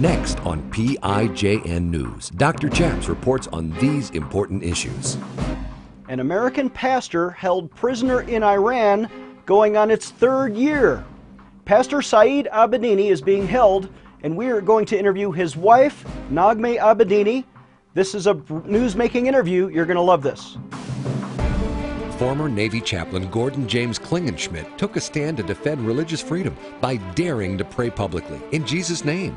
Next on PIJN News, Dr. Chaps reports on these important issues. An American pastor held prisoner in Iran going on its third year. Pastor Saeed Abedini is being held, and we are going to interview his wife, Naghmeh Abedini. This is a news-making interview. You're going to love this. Former Navy chaplain Gordon James Klingenschmitt took a stand to defend religious freedom by daring to pray publicly in Jesus' name.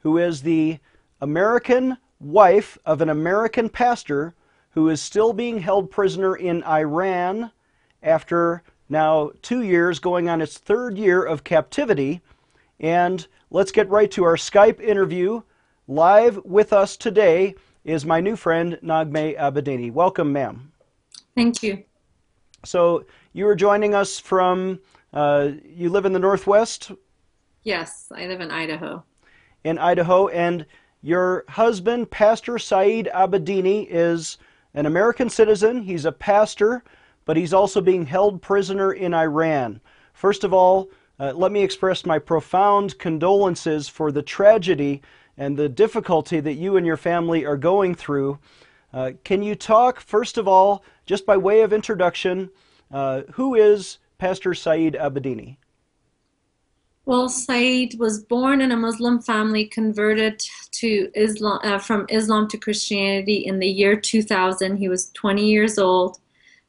who is the American wife of an American pastor who is still being held prisoner in Iran after now two years, going on its third year of captivity. And let's get right to our Skype interview. Live with us today is my new friend, Naghmeh Abedini. Welcome, ma'am. Thank you. So you are joining us from, uh, you live in the Northwest? Yes, I live in Idaho. In Idaho, and your husband, Pastor Saeed Abedini, is an American citizen. He's a pastor but he's also being held prisoner in Iran. First of all, uh, let me express my profound condolences for the tragedy and the difficulty that you and your family are going through. Uh, can you talk, first of all, just by way of introduction, uh, who is Pastor Saeed Abedini? Well, Saeed was born in a Muslim family, converted to Islam uh, from Islam to Christianity in the year 2000. He was 20 years old.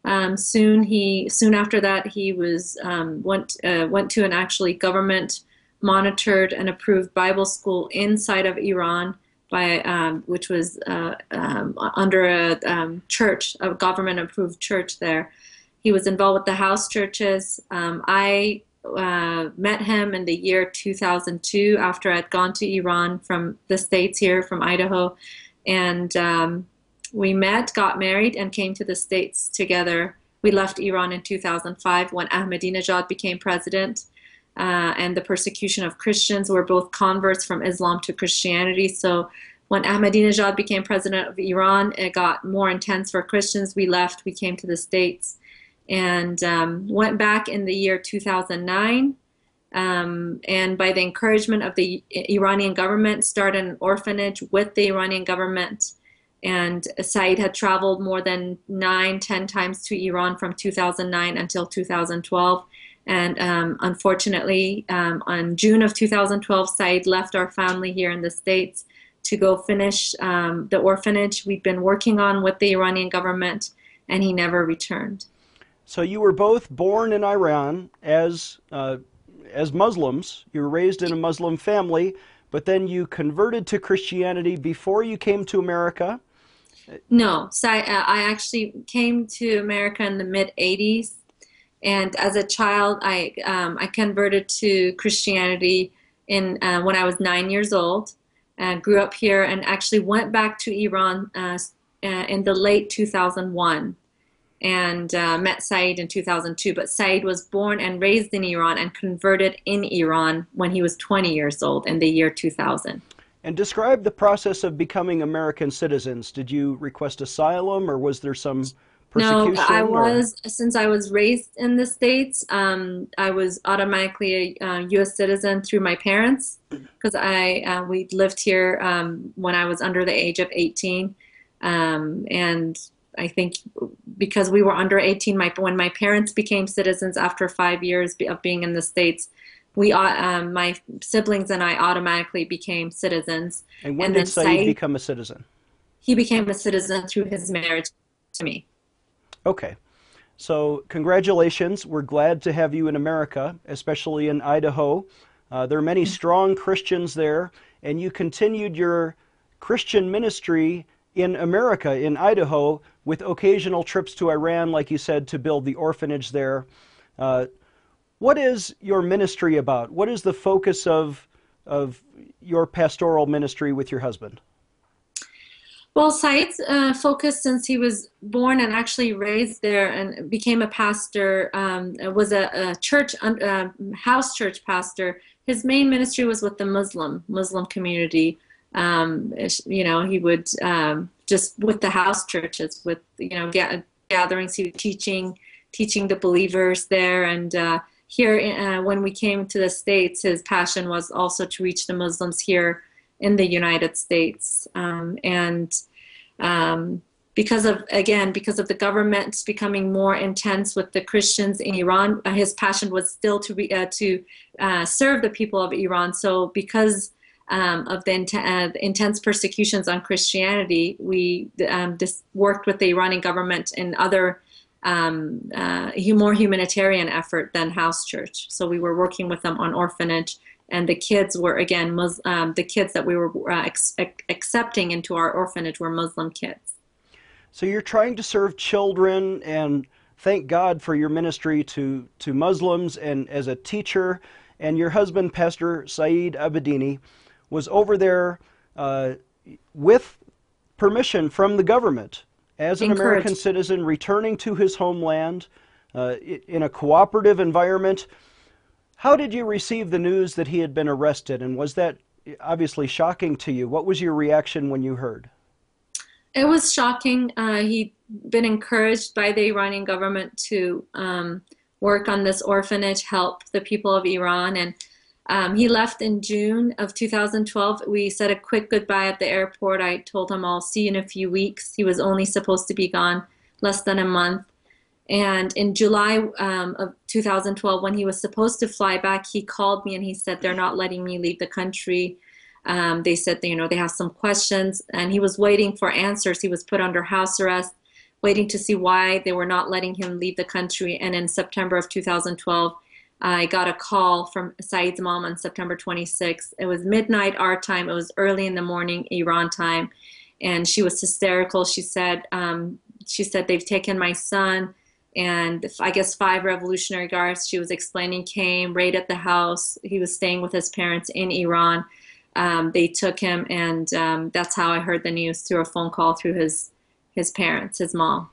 Um, soon he soon after that he was um, went uh, went to an actually government monitored and approved Bible school inside of Iran by um, which was uh, um, under a um, church a government approved church there. He was involved with the house churches. Um, I uh, met him in the year 2002 after I'd gone to Iran from the states here from Idaho, and we met, got married, and came to the States together. We left Iran in 2005 when Ahmadinejad became president. Uh, and the persecution of Christians were both converts from Islam to Christianity. So when Ahmadinejad became president of Iran, it got more intense for Christians. We left, we came to the States, and um, went back in the year 2009. Um, and by the encouragement of the Iranian government, started an orphanage with the Iranian government and Saeed had traveled more than nine, ten times to Iran from 2009 until 2012. And um, unfortunately, um, on June of 2012, Saeed left our family here in the States to go finish um, the orphanage we'd been working on with the Iranian government, and he never returned. So you were both born in Iran as uh, as Muslims. You were raised in a Muslim family, but then you converted to Christianity before you came to America. No, so I, uh, I actually came to America in the mid '80s, and as a child, I um, I converted to Christianity in uh, when I was nine years old. and grew up here, and actually went back to Iran uh, uh in the late 2001, and uh, met Saeed in 2002. But Saeed was born and raised in Iran and converted in Iran when he was 20 years old in the year 2000. And describe the process of becoming American citizens. Did you request asylum or was there some persecution? No, I was, or? since I was raised in the States, um, I was automatically a uh, U.S. citizen through my parents because I uh, we lived here um, when I was under the age of 18. Um, and I think because we were under 18, my, when my parents became citizens after five years of being in the States, we um, my siblings and I automatically became citizens. And when and did Saeed, Saeed become a citizen? He became a citizen through his marriage to me. Okay. So, congratulations. We're glad to have you in America, especially in Idaho. Uh, there are many strong Christians there, and you continued your Christian ministry in America, in Idaho, with occasional trips to Iran, like you said, to build the orphanage there. Uh, what is your ministry about? What is the focus of of your pastoral ministry with your husband? Well, Saeed's uh, focus since he was born and actually raised there and became a pastor, um, was a, a church, uh, house church pastor. His main ministry was with the Muslim, Muslim community. Um, you know, he would um, just with the house churches, with, you know, gatherings, he was teaching, teaching the believers there. And uh, here, uh, when we came to the States, his passion was also to reach the Muslims here in the United States. Um, and um, because of, again, because of the government becoming more intense with the Christians in Iran, uh, his passion was still to, be, uh, to uh, serve the people of Iran. So because um, of the, uh, the, intense persecutions on Christianity, we um, worked with the Iranian government in other um, uh, more humanitarian effort than house church. So we were working with them on orphanage and the kids were again um, the kids that we were uh, accepting into our orphanage were Muslim kids. So you're trying to serve children, and thank God for your ministry to to Muslims and as a teacher. And your husband, Pastor Saeed Abedini, was over there uh, with permission from the government as an American citizen, returning to his homeland uh, in a cooperative environment how did you receive the news that he had been arrested, and was that obviously shocking to you? What was your reaction when you heard? It was shocking. Uh, he'd been encouraged by the Iranian government to um, work on this orphanage, help the people of Iran, and um, he left in June of 2012. We said a quick goodbye at the airport. I told him I'll see you in a few weeks. He was only supposed to be gone less than a month. And in July um, of 2012, when he was supposed to fly back, he called me and he said, They're not letting me leave the country. Um, they said, you know, they have some questions. And he was waiting for answers. He was put under house arrest, waiting to see why they were not letting him leave the country. And in September of 2012, I got a call from Saeed's mom on September 26th. It was midnight our time, it was early in the morning, Iran time. And she was hysterical. She said, um, she said, they've taken my son and I guess five Revolutionary Guards, she was explaining, came, raided the house. He was staying with his parents in Iran. Um, they took him, and um, that's how I heard the news through a phone call through his his parents, his mom.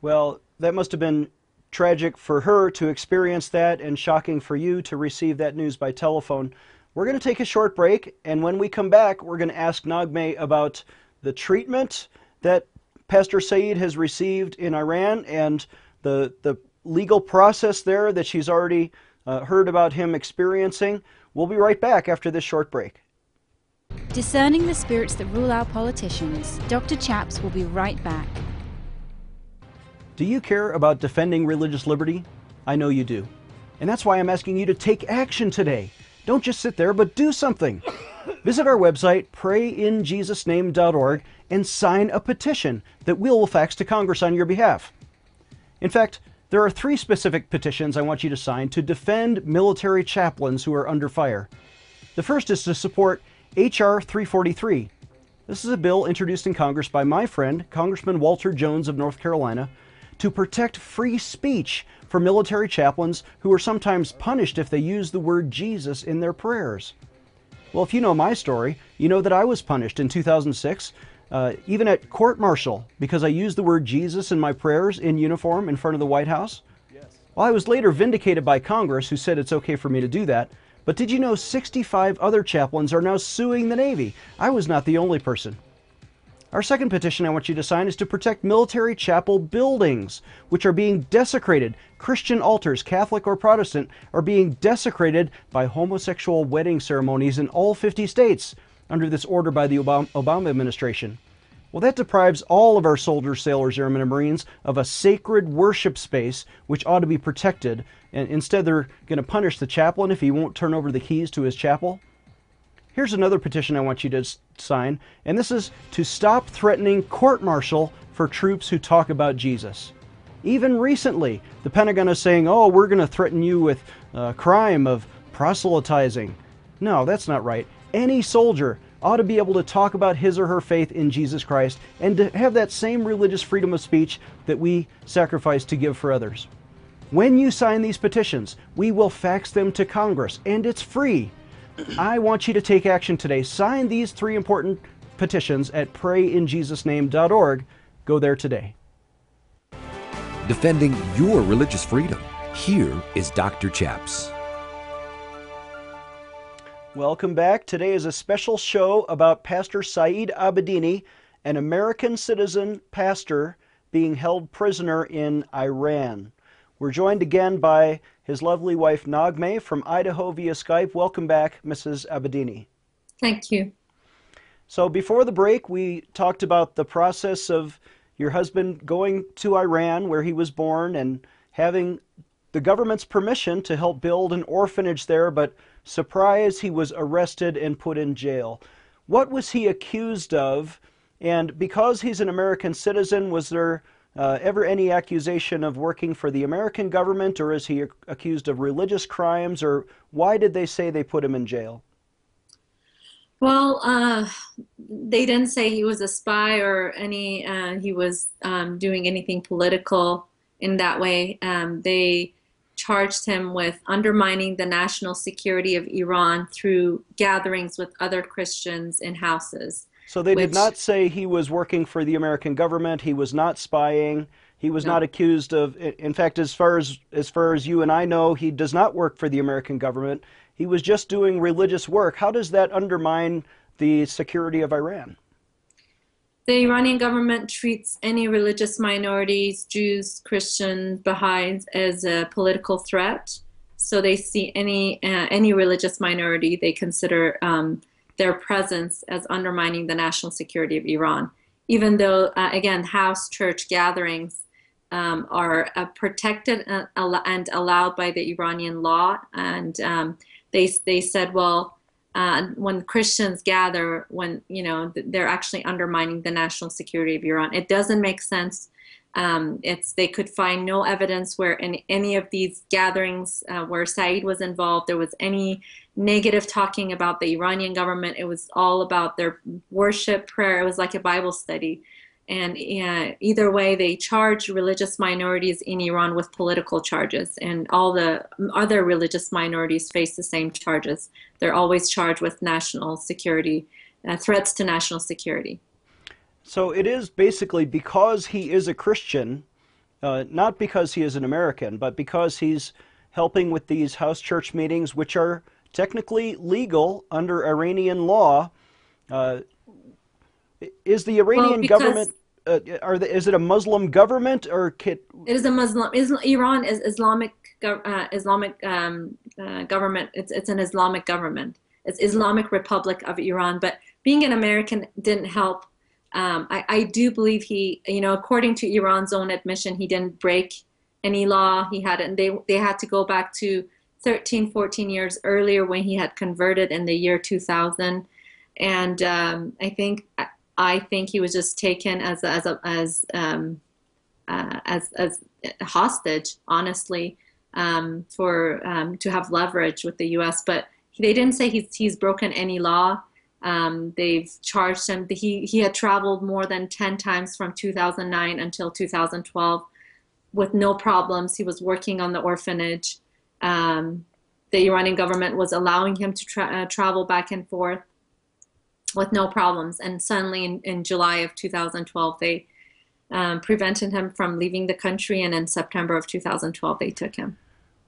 Well, that must have been tragic for her to experience that, and shocking for you to receive that news by telephone. We're going to take a short break, and when we come back, we're going to ask Naghmeh about the treatment that Pastor Saeed has received in Iran and the, the legal process there that she's already uh, heard about him experiencing. We'll be right back after this short break. Discerning the spirits that rule our politicians, Dr. Chaps will be right back. Do you care about defending religious liberty? I know you do. And that's why I'm asking you to take action today. Don't just sit there, but do something. Visit our website, prayinjesusname.org, and sign a petition that we'll fax to Congress on your behalf. In fact, there are three specific petitions I want you to sign to defend military chaplains who are under fire. The first is to support H.R. 343. This is a bill introduced in Congress by my friend, Congressman Walter Jones of North Carolina, to protect free speech for military chaplains who are sometimes punished if they use the word Jesus in their prayers. Well, if you know my story, you know that I was punished in 2006 uh, even at court martial, because I used the word Jesus in my prayers in uniform in front of the White House. Yes. Well, I was later vindicated by Congress, who said it's okay for me to do that. But did you know 65 other chaplains are now suing the Navy? I was not the only person. Our second petition I want you to sign is to protect military chapel buildings, which are being desecrated. Christian altars, Catholic or Protestant, are being desecrated by homosexual wedding ceremonies in all 50 states under this order by the Obama administration. Well, that deprives all of our soldiers, sailors, airmen, and Marines of a sacred worship space which ought to be protected. And instead, they're going to punish the chaplain if he won't turn over the keys to his chapel. Here's another petition I want you to sign, and this is to stop threatening court martial for troops who talk about Jesus. Even recently, the Pentagon is saying, oh, we're going to threaten you with a crime of proselytizing. No, that's not right any soldier ought to be able to talk about his or her faith in Jesus Christ and to have that same religious freedom of speech that we sacrifice to give for others. When you sign these petitions, we will fax them to Congress, and it's free. I want you to take action today. Sign these three important petitions at prayinjesusname.org. Go there today. Defending your religious freedom. Here is Dr. Chaps. Welcome back. Today is a special show about Pastor Saeed Abedini, an American citizen pastor being held prisoner in Iran. We're joined again by his lovely wife Naghmeh from Idaho via Skype. Welcome back, Mrs. Abedini. Thank you. So before the break, we talked about the process of your husband going to Iran, where he was born, and having the government's permission to help build an orphanage there, but surprise, he was arrested and put in jail. What was he accused of? And because he's an American citizen, was there uh, ever any accusation of working for the American government, or is he accused of religious crimes, or why did they say they put him in jail? Well, uh, they didn't say he was a spy or any. Uh, he was um, doing anything political in that way. Um, they charged him with undermining the national security of Iran through gatherings with other Christians in houses. So they which, did not say he was working for the American government. He was not spying. He was No. not accused of. In fact, as far as as far as you and I know, he does not work for the American government. He was just doing religious work. How does that undermine the security of Iran? the Iranian government treats any religious minorities, Jews, Christians, Baha'is, as a political threat. So they see any uh, any religious minority, they consider um, their presence as undermining the national security of Iran. Even though, uh, again, house church gatherings um, are uh, protected and, and allowed by the Iranian law, and um, they they said, well, uh, when Christians gather, when you know they're actually undermining the national security of Iran. It doesn't make sense. Um, it's they could find no evidence where in any of these gatherings uh, where Saeed was involved, there was any negative talking about the Iranian government. It was all about their worship, prayer. It was like a Bible study. And uh, either way, they charge religious minorities in Iran with political charges, and all the other religious minorities face the same charges. They're always charged with national security, uh, threats to national security. So it is basically because he is a Christian, uh, not because he is an American, but because he's helping with these house church meetings, which are technically legal under Iranian law. Uh, is the Iranian because- government? Uh, are the, is it a Muslim government or can, It is a Muslim. Islam, Iran is Islamic uh, Islamic um, uh, government. It's it's an Islamic government. It's Islamic Republic of Iran. But being an American didn't help. Um, I, I do believe he, you know, according to Iran's own admission, he didn't break any law. He hadn't. They they had to go back to 13, 14 years earlier when he had converted in the year 2000, and um, I think I think he was just taken as as a, as um, uh, as as hostage, honestly, um, for um, to have leverage with the U.S. But they didn't say he's he's broken any law. Um, they've charged him. He he had traveled more than ten times from 2009 until 2012 with no problems. He was working on the orphanage. Um, the Iranian government was allowing him to tra- uh, travel back and forth with no problems. And suddenly, in, in July of 2012, they um, prevented him from leaving the country. And in September of 2012, they took him.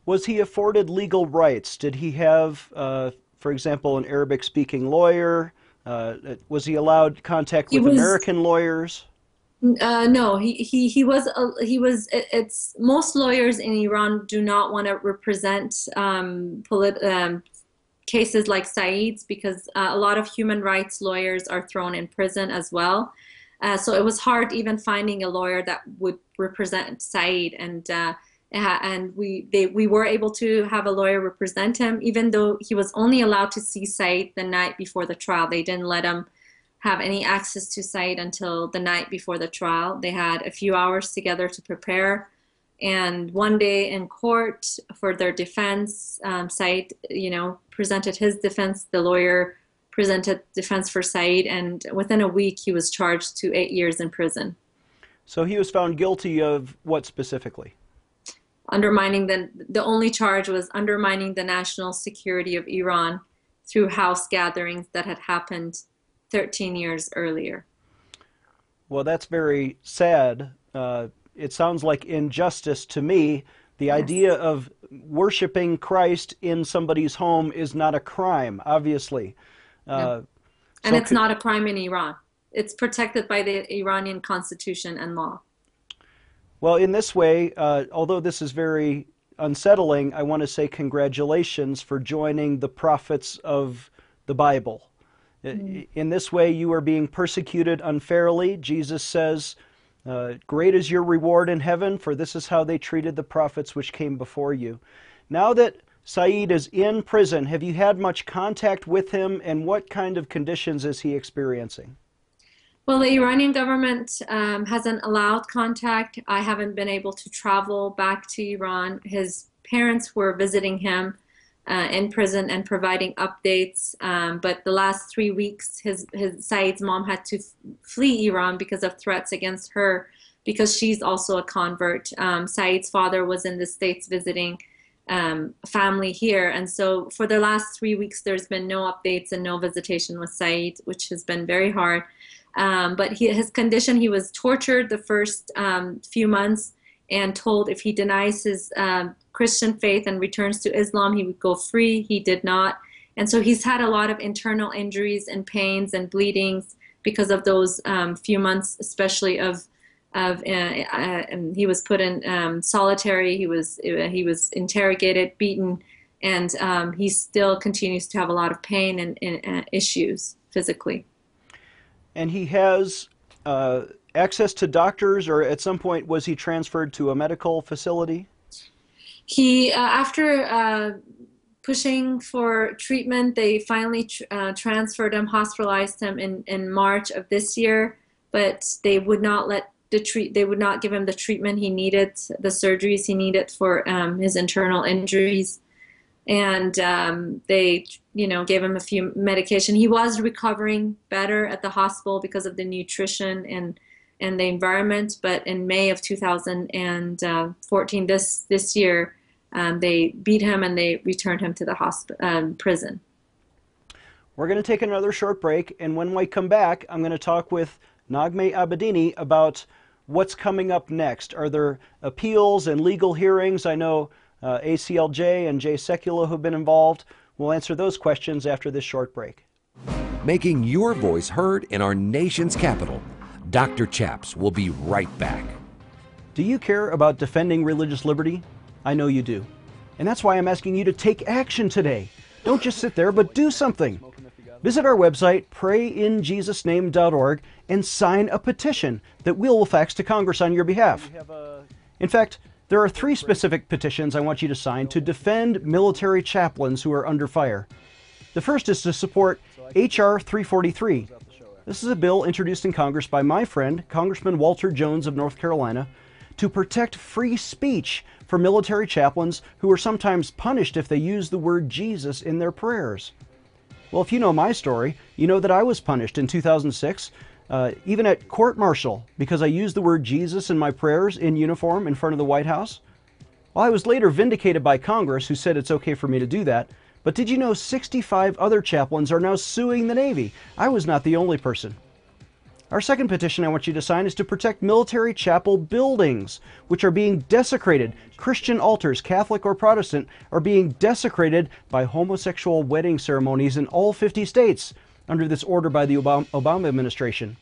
was he afforded legal rights? Did he have, uh, for example, an Arabic-speaking lawyer? Uh, was he allowed contact with was- American lawyers? Uh, no, he, he, he was uh, he was it, it's most lawyers in Iran do not want to represent um, polit- um, cases like Saeed's because uh, a lot of human rights lawyers are thrown in prison as well. Uh, so it was hard even finding a lawyer that would represent Saeed and uh, uh, and we they we were able to have a lawyer represent him even though he was only allowed to see Saeed the night before the trial. They didn't let him have any access to Saeed until the night before the trial. They had a few hours together to prepare. And one day in court for their defense, um, you know, presented his defense. The lawyer presented defense for Saeed, and within a week he was charged to eight years in prison, So he was found guilty of what specifically? Undermining the the only charge was undermining the national security of Iran, through house gatherings that had happened 13 years earlier. Well, that's very sad. Uh, it sounds like injustice to me. The Yes. idea of worshiping Christ in somebody's home is not a crime, obviously. Uh, And so it's could- not a crime in Iran. It's protected by the Iranian constitution and law. Well, in this way, uh, although this is very unsettling, I want to say congratulations for joining the prophets of the Bible. I- In this way, you are being persecuted unfairly. Jesus says, uh, Great is your reward in heaven, for this is how they treated the prophets which came before you. Now that Saeed is in prison, have you had much contact with him, and what kind of conditions is he experiencing? Well, the Iranian government um, hasn't allowed contact. I haven't been able to travel back to Iran. His parents were visiting him uh, in prison and providing updates. Um, but the last three weeks, his, his Saeed's mom had to flee Iran because of threats against her, because she's also a convert. Um, Saeed's father was in the States visiting um, family here. And so for the last three weeks, there's been no updates and no visitation with Saeed, which has been very hard. Um, but he, his condition, he was tortured the first um, few months and told if he denies his um, Christian faith and returns to Islam, he would go free. He did not. And so he's had a lot of internal injuries and pains and bleedings because of those um, few months, especially of of uh, uh, and he was put in um, solitary. He was he was interrogated, beaten, and um, he still continues to have a lot of pain and, and uh, issues physically. And he has uh, access to doctors, or at some point was he transferred to a medical facility? He, uh, after uh, pushing for treatment, they finally tr- uh, transferred him, hospitalized him in, in March of this year, but they would not let the treat. They would not give him the treatment he needed, the surgeries he needed for um, his internal injuries, and um, they, you know, gave him a few medication. He was recovering better at the hospital because of the nutrition and and the environment. But in May of 2014, this this year, um, they beat him and they returned him to the hosp- um, prison. We're going to take another short break, and when we come back, I'm going to talk with Naghmeh Abedini about what's coming up next. Are there appeals and legal hearings? I know uh, ACLJ and Jay Sekulow have been involved. We'll answer those questions after this short break. Making your voice heard in our nation's capital. Dr. Chaps will be right back. Do you care about defending religious liberty? I know you do. And that's why I'm asking you to take action today. Don't just sit there, but do something. Visit our website, prayinjesusname.org, and sign a petition that we'll fax to Congress on your behalf. In fact, there are three specific petitions I want you to sign to defend military chaplains who are under fire. The first is to support H.R. 343. This is a bill introduced in Congress by my friend, Congressman Walter Jones of North Carolina, to protect free speech for military chaplains who are sometimes punished if they use the word Jesus in their prayers. Well, if you know my story, you know that I was punished in 2006, uh, even at court martial, because I used the word Jesus in my prayers in uniform in front of the White House. Well, I was later vindicated by Congress, who said it's okay for me to do that. But did you know 65 other chaplains are now suing the Navy? I was not the only person. Our second petition I want you to sign is to protect military chapel buildings, which are being desecrated. Christian altars, Catholic or Protestant, are being desecrated by homosexual wedding ceremonies in all 50 states under this order by the Obama, administration.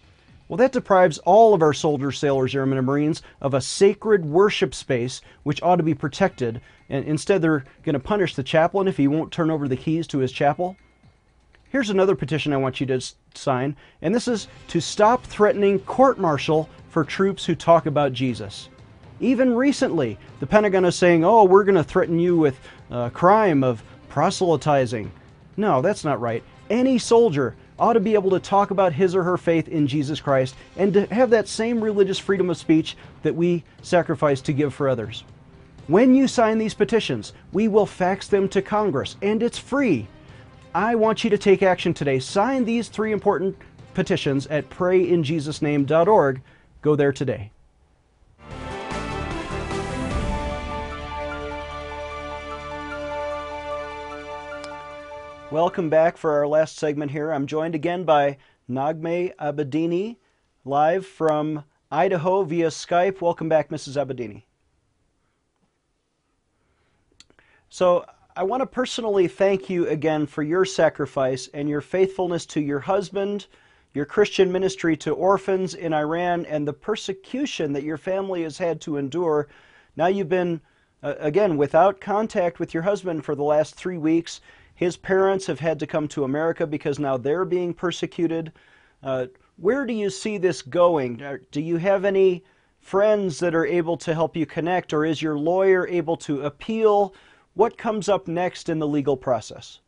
Well, that deprives all of our soldiers, sailors, airmen, and Marines of a sacred worship space which ought to be protected. And instead, they're going to punish the chaplain if he won't turn over the keys to his chapel. Here's another petition I want you to sign, and this is to stop threatening court martial for troops who talk about Jesus. Even recently, the Pentagon is saying, oh, we're going to threaten you with uh, crime of proselytizing. No, that's not right. Any soldier ought to be able to talk about his or her faith in Jesus Christ and to have that same religious freedom of speech that we sacrifice to give for others. When you sign these petitions, we will fax them to Congress, and it's free. I want you to take action today. Sign these three important petitions at prayinjesusname.org. Go there today. Welcome back for our last segment here. I'm joined again by Naghmeh Abedini, live from Idaho via Skype. Welcome back, Mrs. Abedini. So, I want to personally thank you again for your sacrifice and your faithfulness to your husband, your Christian ministry to orphans in Iran, and the persecution that your family has had to endure. Now you've been, uh, again, without contact with your husband for the last three weeks. His parents have had to come to America because now they're being persecuted. Uh, where do you see this going? Uh, do you have any friends that are able to help you connect, or is your lawyer able to appeal? What comes up next in the legal process?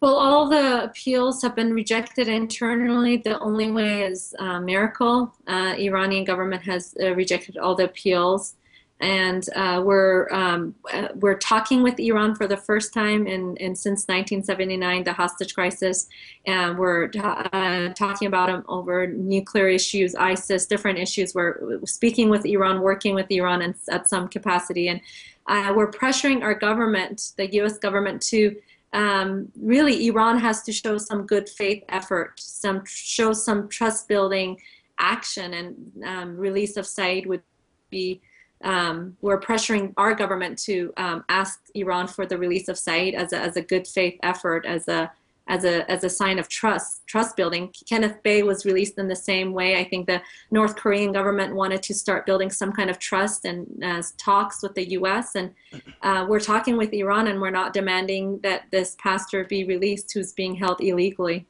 Well, all the appeals have been rejected internally. The only way is uh, miracle. Uh, Iranian government has uh, rejected all the appeals and uh, we're um, uh, we're talking with Iran for the first time in, in since 1979, the hostage crisis, and we're uh, talking about them over nuclear issues, ISIS, different issues. We're speaking with Iran, working with Iran at some capacity, and uh, we're pressuring our government, the U.S. government, to um, really Iran has to show some good faith effort, some show some trust building action, and um, release of Saeed would be um, we're pressuring our government to um, ask Iran for the release of Saeed as a, as a good faith effort, as a as a as a sign of trust trust building. Kenneth Bae was released in the same way. I think the North Korean government wanted to start building some kind of trust and uh, talks with the U.S. and uh, we're talking with Iran, and we're not demanding that this pastor be released who's being held illegally.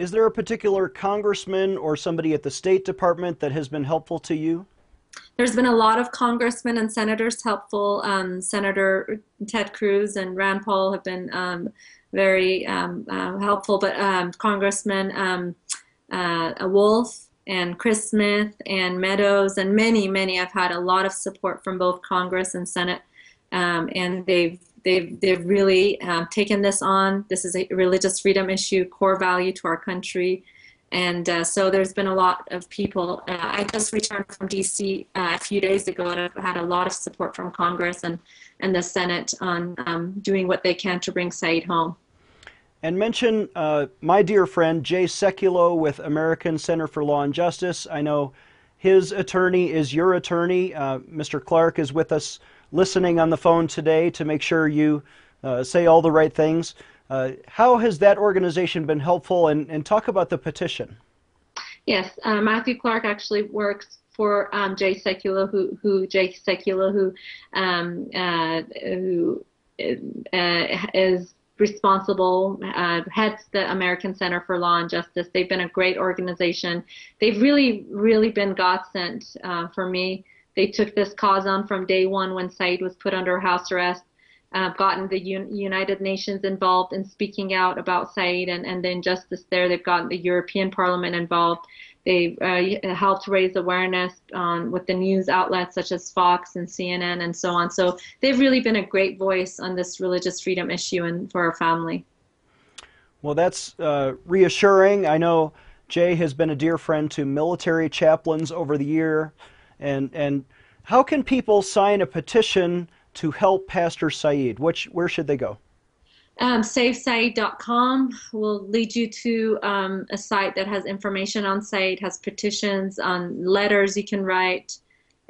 Is there a particular congressman or somebody at the State Department that has been helpful to you? There's been a lot of congressmen and senators helpful. Um, Senator Ted Cruz and Rand Paul have been um, very um, uh, helpful, but um, Congressman um, uh, Wolf and Chris Smith and Meadows and many, many have had a lot of support from both Congress and Senate, um, and they've they've they've really taken this on. This is a religious freedom issue, core value to our country. And uh, so there's been a lot of people. Uh, I just returned from DC uh, a few days ago, and I've had a lot of support from Congress and, and the Senate on um, doing what they can to bring Saeed home. And mention uh, my dear friend Jay Sekulow with American Center for Law and Justice. I know his attorney is your attorney. Uh, Mr. Clark is with us listening on the phone today to make sure you say all the right things. Uh, how has that organization been helpful? And, and talk about the petition. Yes, uh, Matthew Clark actually works for um, Jay Sekulow, who who Jay Sekulow, who um, uh, who uh, is responsible, uh, heads the American Center for Law and Justice. They've been a great organization. They've really, really been God sent uh, for me. They took this cause on from day one when Saeed was put under house arrest uh, gotten the Un- United Nations involved in speaking out about Saeed and, and the injustice there. They've gotten the European Parliament involved. They've uh, helped raise awareness on, with the news outlets such as Fox and CNN and so on. So they've really been a great voice on this religious freedom issue and for our family. Well, that's uh, reassuring. I know Jay has been a dear friend to military chaplains over the year, and and how can people sign a petition to help Pastor Saeed? Which, where should they go? Um, SaveSaeed.com will lead you to um, a site that has information on Saeed, has petitions, on letters you can write,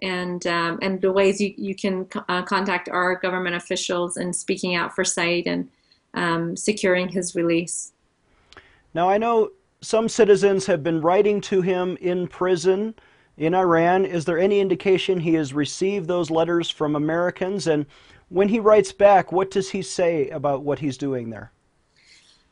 and um, and the ways you, you can uh, contact our government officials in speaking out for Saeed and um, securing his release. Now, I know some citizens have been writing to him in prison in Iran. Is there any indication he has received those letters from Americans? And when he writes back, what does he say about what he's doing there?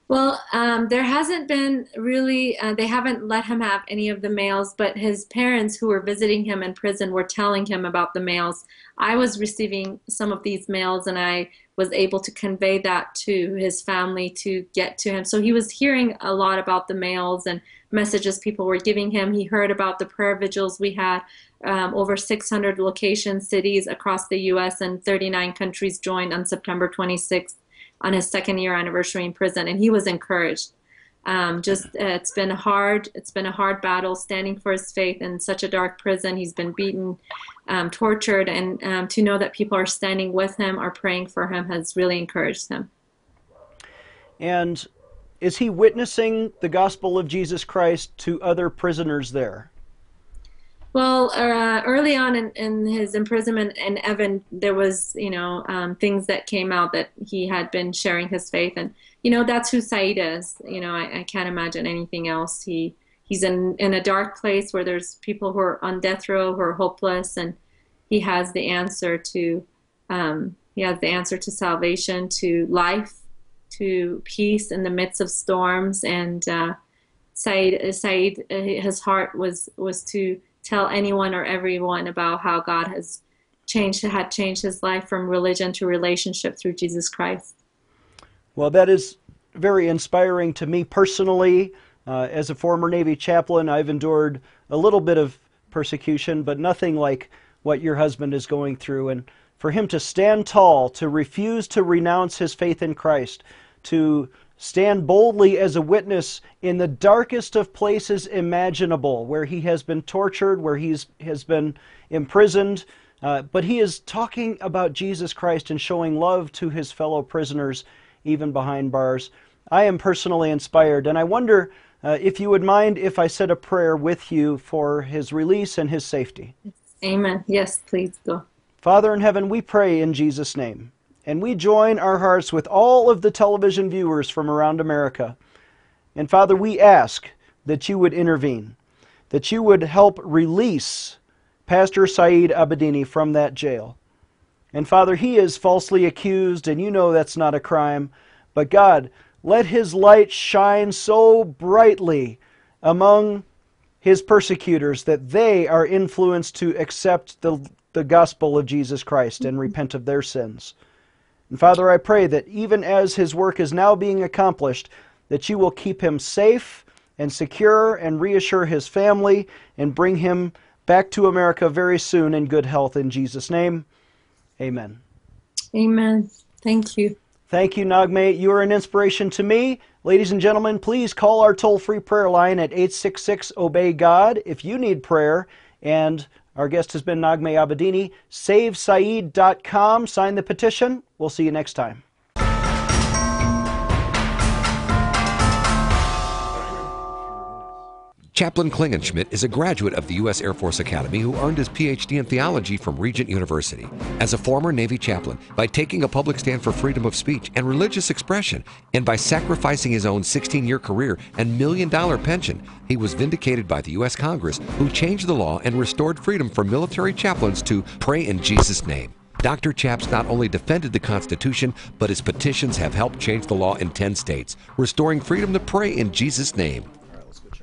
Well, um, there hasn't been really, uh, they haven't let him have any of the mails, but his parents who were visiting him in prison were telling him about the mails. I was receiving some of these mails and I was able to convey that to his family to get to him. So he was hearing a lot about the mails and messages people were giving him. He heard about the prayer vigils we had. Um, over 600 locations, cities across the U.S. and 39 countries joined on September 26th on his second year anniversary in prison, and he was encouraged. Um, just uh, it's been hard. It's been a hard battle standing for his faith in such a dark prison. He's been beaten, um, tortured, and um, to know that people are standing with him, are praying for him, has really encouraged him. And is he witnessing the gospel of Jesus Christ to other prisoners there? Well, uh, early on in, in, his imprisonment in Evin, there was, you know, um, things that came out that he had been sharing his faith, and you know, that's who Saeed is. You know, I, I can't imagine anything else. He he's in in a dark place where there's people who are on death row who are hopeless, and he has the answer to um, he has the answer to salvation, to life, to peace in the midst of storms, and uh, Saeed Saeed uh, his heart was was to tell anyone or everyone about how God has changed had changed his life from religion to relationship through Jesus Christ. Well, that is very inspiring to me personally. Uh, as a former Navy chaplain, I've endured a little bit of persecution, but nothing like what your husband is going through. And for him to stand tall, to refuse to renounce his faith in Christ, to stand boldly as a witness in the darkest of places imaginable, where he has been tortured, where he has been imprisoned. Uh, but he is talking about Jesus Christ and showing love to his fellow prisoners, even behind bars. I am personally inspired, and I wonder uh, if you would mind if I said a prayer with you for his release and his safety. Amen. Yes, please go. Father in heaven, we pray in Jesus' name and we join our hearts with all of the television viewers from around America. And Father, we ask that you would intervene, that you would help release Pastor Saeed Abedini from that jail. And Father, he is falsely accused, and you know that's not a crime. But God, let his light shine so brightly among his persecutors that they are influenced to accept the, the gospel of Jesus Christ and repent of their sins. And Father, I pray that even as his work is now being accomplished, that you will keep him safe and secure and reassure his family and bring him back to America very soon in good health in Jesus' name. Amen. Amen. Thank you. Thank you, Naghmeh. You are an inspiration to me. Ladies and gentlemen, please call our toll free prayer line at 866 Obey God if you need prayer. And our guest has been Naghmeh Abedini. SaveSaeed.com. Sign the petition. We'll see you next time. Chaplain Klingenschmitt is a graduate of the U.S. Air Force Academy who earned his PhD in theology from Regent University. As a former Navy chaplain, by taking a public stand for freedom of speech and religious expression, and by sacrificing his own 16 year career and million dollar pension, he was vindicated by the U.S. Congress, who changed the law and restored freedom for military chaplains to pray in Jesus' name. Dr. Chaps not only defended the Constitution, but his petitions have helped change the law in 10 states, restoring freedom to pray in Jesus' name.